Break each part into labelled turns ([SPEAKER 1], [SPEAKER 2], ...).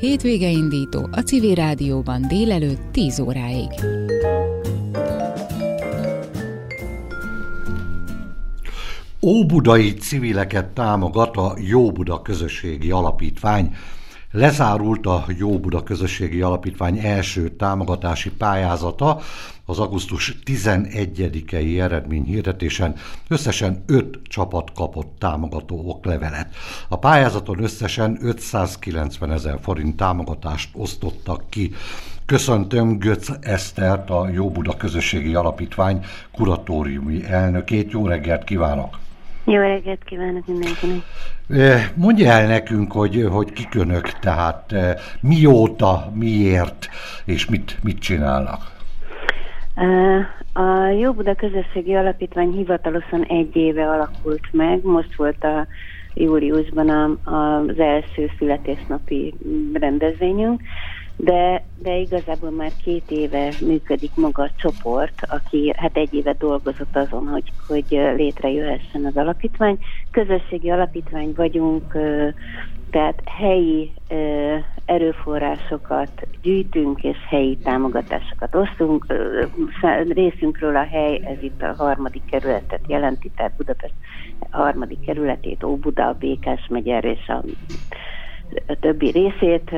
[SPEAKER 1] Hétvége indító a Civil Rádióban délelőtt 10 óráig.
[SPEAKER 2] Óbudai civileket támogat a Jó Közösségi Alapítvány. Lezárult a Jó Buda Közösségi Alapítvány első támogatási pályázata, az augusztus 11-i eredményhirdetésen összesen 5 csapat kapott támogató oklevelet. A pályázaton összesen 590 ezer forint támogatást osztottak ki. Köszöntöm Götz Esztert, a Jó Buda Közösségi Alapítvány kuratóriumi elnökét. Jó reggelt kívánok!
[SPEAKER 3] Jó reggelt kívánok mindenkinek!
[SPEAKER 2] Mondja el nekünk, hogy, hogy kik önök, tehát mióta, miért és mit, mit csinálnak?
[SPEAKER 3] A Jó Buda Közösségi Alapítvány hivatalosan egy éve alakult meg, most volt a júliusban a, az első születésnapi rendezvényünk, de, de igazából már két éve működik maga a csoport, aki hát egy éve dolgozott azon, hogy, hogy létrejöhessen az alapítvány. Közösségi alapítvány vagyunk, tehát helyi erőforrásokat gyűjtünk, és helyi támogatásokat osztunk. Részünkről a hely, ez itt a harmadik kerületet jelenti, tehát Budapest harmadik kerületét, Óbuda, a Békás megyer és a, többi részét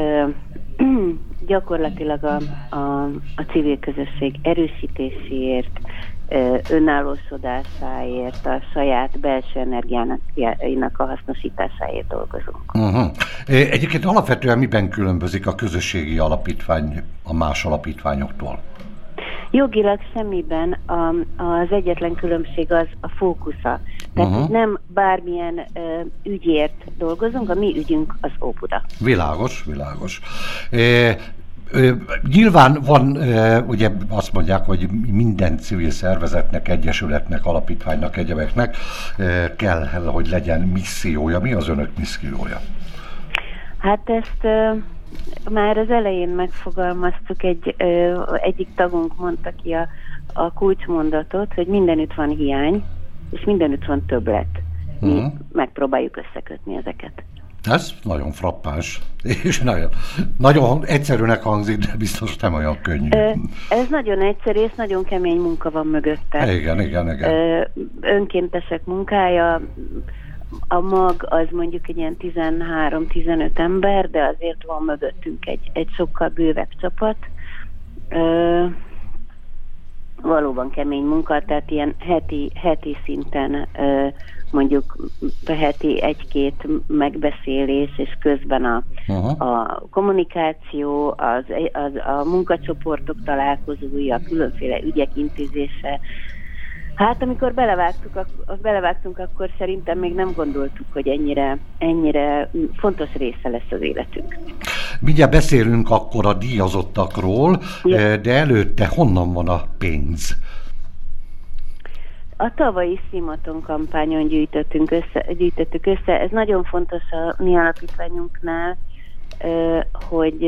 [SPEAKER 3] gyakorlatilag a, a, a civil közösség erősítéséért, önállósodásáért, a saját belső energiának a hasznosításáért dolgozunk.
[SPEAKER 2] Uh-huh. Egyébként alapvetően miben különbözik a közösségi alapítvány a más alapítványoktól?
[SPEAKER 3] Jogilag semmiben a, az egyetlen különbség az a fókusza. Tehát uh-huh. nem bármilyen uh, ügyért dolgozunk, a mi ügyünk az Óbuda.
[SPEAKER 2] Világos, világos. E, Nyilván van, ugye azt mondják, hogy minden civil szervezetnek, egyesületnek, alapítványnak, egyebeknek kell, hogy legyen missziója. Mi az önök missziója?
[SPEAKER 3] Hát ezt már az elején megfogalmaztuk, egy, egyik tagunk mondta ki a, a kulcsmondatot, hogy mindenütt van hiány, és mindenütt van többlet. Mi uh-huh. megpróbáljuk összekötni ezeket.
[SPEAKER 2] Ez nagyon frappáns, és nagyon, nagyon egyszerűnek hangzik, de biztos nem olyan könnyű.
[SPEAKER 3] Ez nagyon egyszerű, és nagyon kemény munka van mögötte.
[SPEAKER 2] Igen, igen, igen.
[SPEAKER 3] Önkéntesek munkája, a mag az mondjuk egy ilyen 13-15 ember, de azért van mögöttünk egy, egy sokkal bővebb csapat. Ö, valóban kemény munka, tehát ilyen heti, heti szinten mondjuk heti egy-két megbeszélés, és közben a, a kommunikáció, az, az, a munkacsoportok találkozója, különféle ügyek intézése, Hát amikor belevágtuk, ak- belevágtunk, akkor szerintem még nem gondoltuk, hogy ennyire, ennyire fontos része lesz az életünk.
[SPEAKER 2] Mindjárt beszélünk akkor a díjazottakról, ja. de előtte honnan van a pénz?
[SPEAKER 3] A tavalyi Szimaton kampányon gyűjtöttünk össze, gyűjtöttük össze. Ez nagyon fontos a mi alapítványunknál, hogy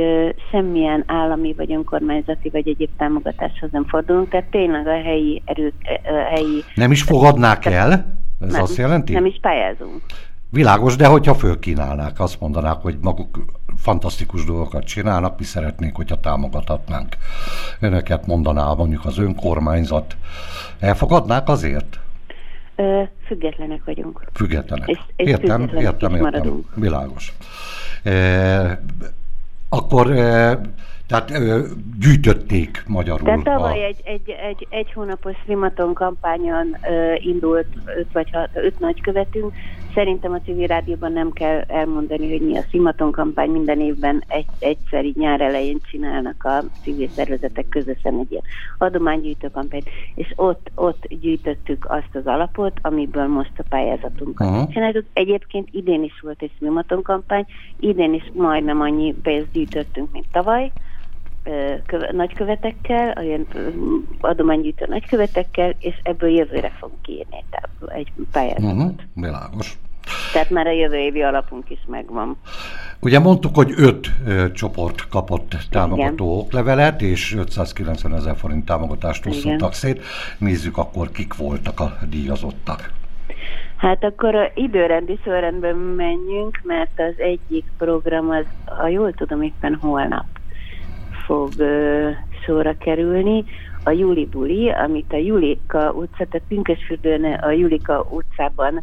[SPEAKER 3] semmilyen állami vagy önkormányzati vagy egyéb támogatáshoz nem fordulunk, tehát tényleg a helyi erők, a helyi...
[SPEAKER 2] Nem is fogadnák el? Ez
[SPEAKER 3] nem,
[SPEAKER 2] azt jelenti?
[SPEAKER 3] Nem is pályázunk.
[SPEAKER 2] Világos, de hogyha fölkínálnák, azt mondanák, hogy maguk fantasztikus dolgokat csinálnak, mi szeretnénk, hogyha támogathatnánk. Önöket mondaná mondjuk az önkormányzat. Elfogadnák azért?
[SPEAKER 3] Ö, függetlenek vagyunk.
[SPEAKER 2] Függetlenek. És, és értem, értem, értem. Maradunk. Világos. E, akkor e, tehát ö, gyűjtötték magyarul.
[SPEAKER 3] Tehát tavaly a... egy, egy, egy, egy hónapos Szimaton kampányon ö, indult öt vagy hat, öt nagykövetünk. Szerintem a civil rádióban nem kell elmondani, hogy mi a Szimaton kampány. Minden évben egy, egyszer így nyár elején csinálnak a civil szervezetek közösen egy ilyen adománygyűjtő kampányt, és ott, ott gyűjtöttük azt az alapot, amiből most a pályázatunkat uh-huh. csináljuk. Egyébként idén is volt egy Szimaton kampány, idén is majdnem annyi pénzt gyűjtöttünk, mint tavaly köve, nagykövetekkel, olyan adománygyűjtő nagykövetekkel, és ebből jövőre fogunk írni egy pályázatot. Uh-huh,
[SPEAKER 2] világos.
[SPEAKER 3] Tehát már a jövő évi alapunk is megvan.
[SPEAKER 2] Ugye mondtuk, hogy öt ö, csoport kapott támogató Igen. oklevelet, és 590 ezer forint támogatást osztottak szét. Nézzük akkor, kik voltak a díjazottak.
[SPEAKER 3] Hát akkor a időrendi sorrendben menjünk, mert az egyik program az, ha jól tudom, éppen holnap fog ö, szóra kerülni. A Juli Buli, amit a Julika utca, tehát Pünkösfürdőn a Julika utcában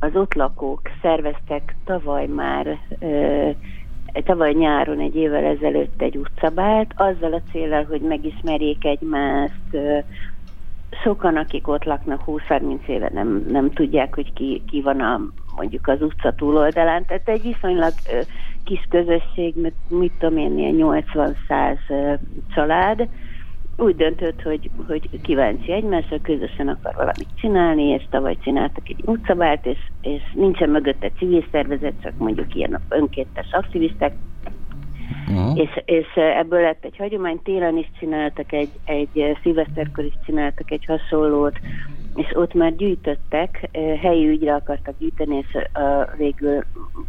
[SPEAKER 3] az ott lakók szerveztek tavaly már, tavaly nyáron egy évvel ezelőtt egy utcabált, azzal a célral, hogy megismerjék egymást, sokan, akik ott laknak 20-30 éve nem, nem tudják, hogy ki, ki van a, mondjuk az utca túloldalán. Tehát egy viszonylag kis közösség, mit, mit tudom én, ilyen 80-100 család, úgy döntött, hogy, hogy kíváncsi egymásra, közösen akar valamit csinálni, és tavaly csináltak egy utcabált, és, és nincsen mögötte civil szervezet, csak mondjuk ilyen önkéntes aktivisták, Uh-huh. És, és ebből lett egy hagyomány, télen is csináltak egy, egy szilveszterkor is csináltak egy hasonlót, és ott már gyűjtöttek, helyi ügyre akartak gyűjteni, és végül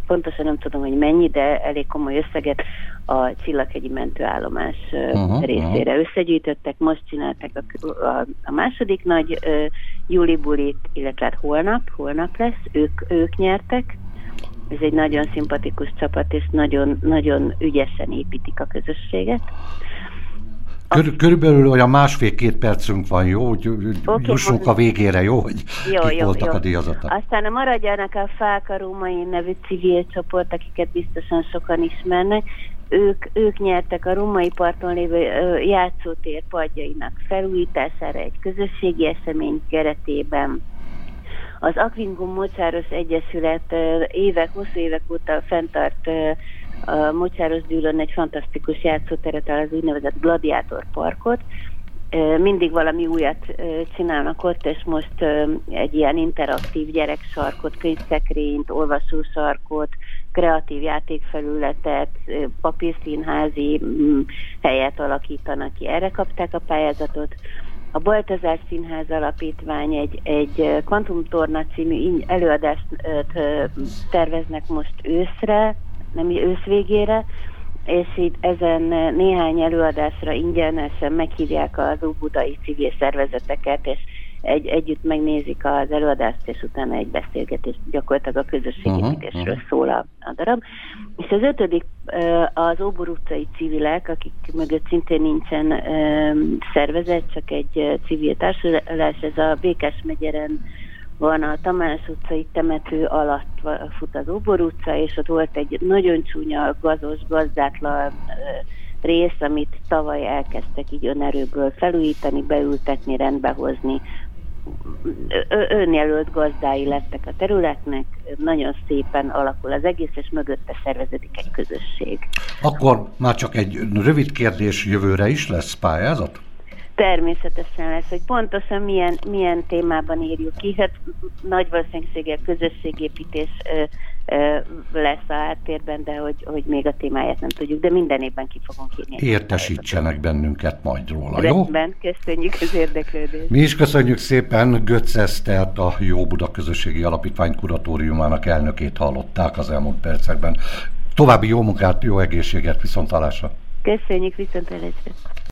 [SPEAKER 3] pontosan nem tudom, hogy mennyi, de elég komoly összeget a Csillaghegyi mentőállomás uh-huh, részére uh-huh. összegyűjtöttek, most csinálták a, a, a második nagy uh, júli bulit, illetve hát holnap, holnap lesz, ők, ők nyertek, ez egy nagyon szimpatikus csapat, és nagyon, nagyon ügyesen építik a közösséget.
[SPEAKER 2] Kör, körülbelül olyan másfél-két percünk van, jó? Hogy okay, jussunk a végére, jó? Hogy jó, kik jó, voltak jó. a díjazatok.
[SPEAKER 3] Aztán a Maradjanak a Fák a Római nevű civil csoport, akiket biztosan sokan ismernek, ők, ők nyertek a Római parton lévő játszótér padjainak felújítására egy közösségi esemény keretében az Aquingum Mocsáros Egyesület évek, hosszú évek óta fenntart a Mocsáros Dűlön egy fantasztikus játszóteret, az úgynevezett Gladiátor Parkot. Mindig valami újat csinálnak ott, és most egy ilyen interaktív gyereksarkot, könyvszekrényt, olvasósarkot, kreatív játékfelületet, papírszínházi helyet alakítanak ki. Erre kapták a pályázatot. A Baltazár Színház Alapítvány egy, egy Kvantumtorna című előadást terveznek most őszre, nem ősz végére, és itt ezen néhány előadásra ingyenesen meghívják az óbudai civil szervezeteket, és egy, együtt megnézik az előadást, és utána egy beszélgetést gyakorlatilag a közösségépítésről uh-huh, uh-huh. szól a, a darab. És az ötödik az Óbor utcai civilek, akik mögött szintén nincsen szervezet, csak egy civil társulás, ez a Békás megyeren van a Tamás utcai temető alatt fut az Óbor utca, és ott volt egy nagyon csúnya, gazos, gazdátlan rész, amit tavaly elkezdtek így önerőből felújítani, beültetni, rendbehozni, önjelölt gazdái lettek a területnek, nagyon szépen alakul az egész, és mögötte szerveződik egy közösség.
[SPEAKER 2] Akkor már csak egy rövid kérdés, jövőre is lesz pályázat?
[SPEAKER 3] Természetesen lesz, hogy pontosan milyen, milyen témában írjuk ki. Hát nagy valószínűséggel közösségépítés ö, ö, lesz a háttérben, de hogy, hogy még a témáját nem tudjuk, de minden évben ki fogunk írni.
[SPEAKER 2] Értesítsenek bennünket majd róla, jó?
[SPEAKER 3] Rendben, köszönjük az érdeklődést.
[SPEAKER 2] Mi is köszönjük szépen Götz Esztert, a Jó Buda Közösségi Alapítvány kuratóriumának elnökét hallották az elmúlt percekben. További jó munkát, jó egészséget, viszontalásra!
[SPEAKER 3] Köszönjük, viszontalásra!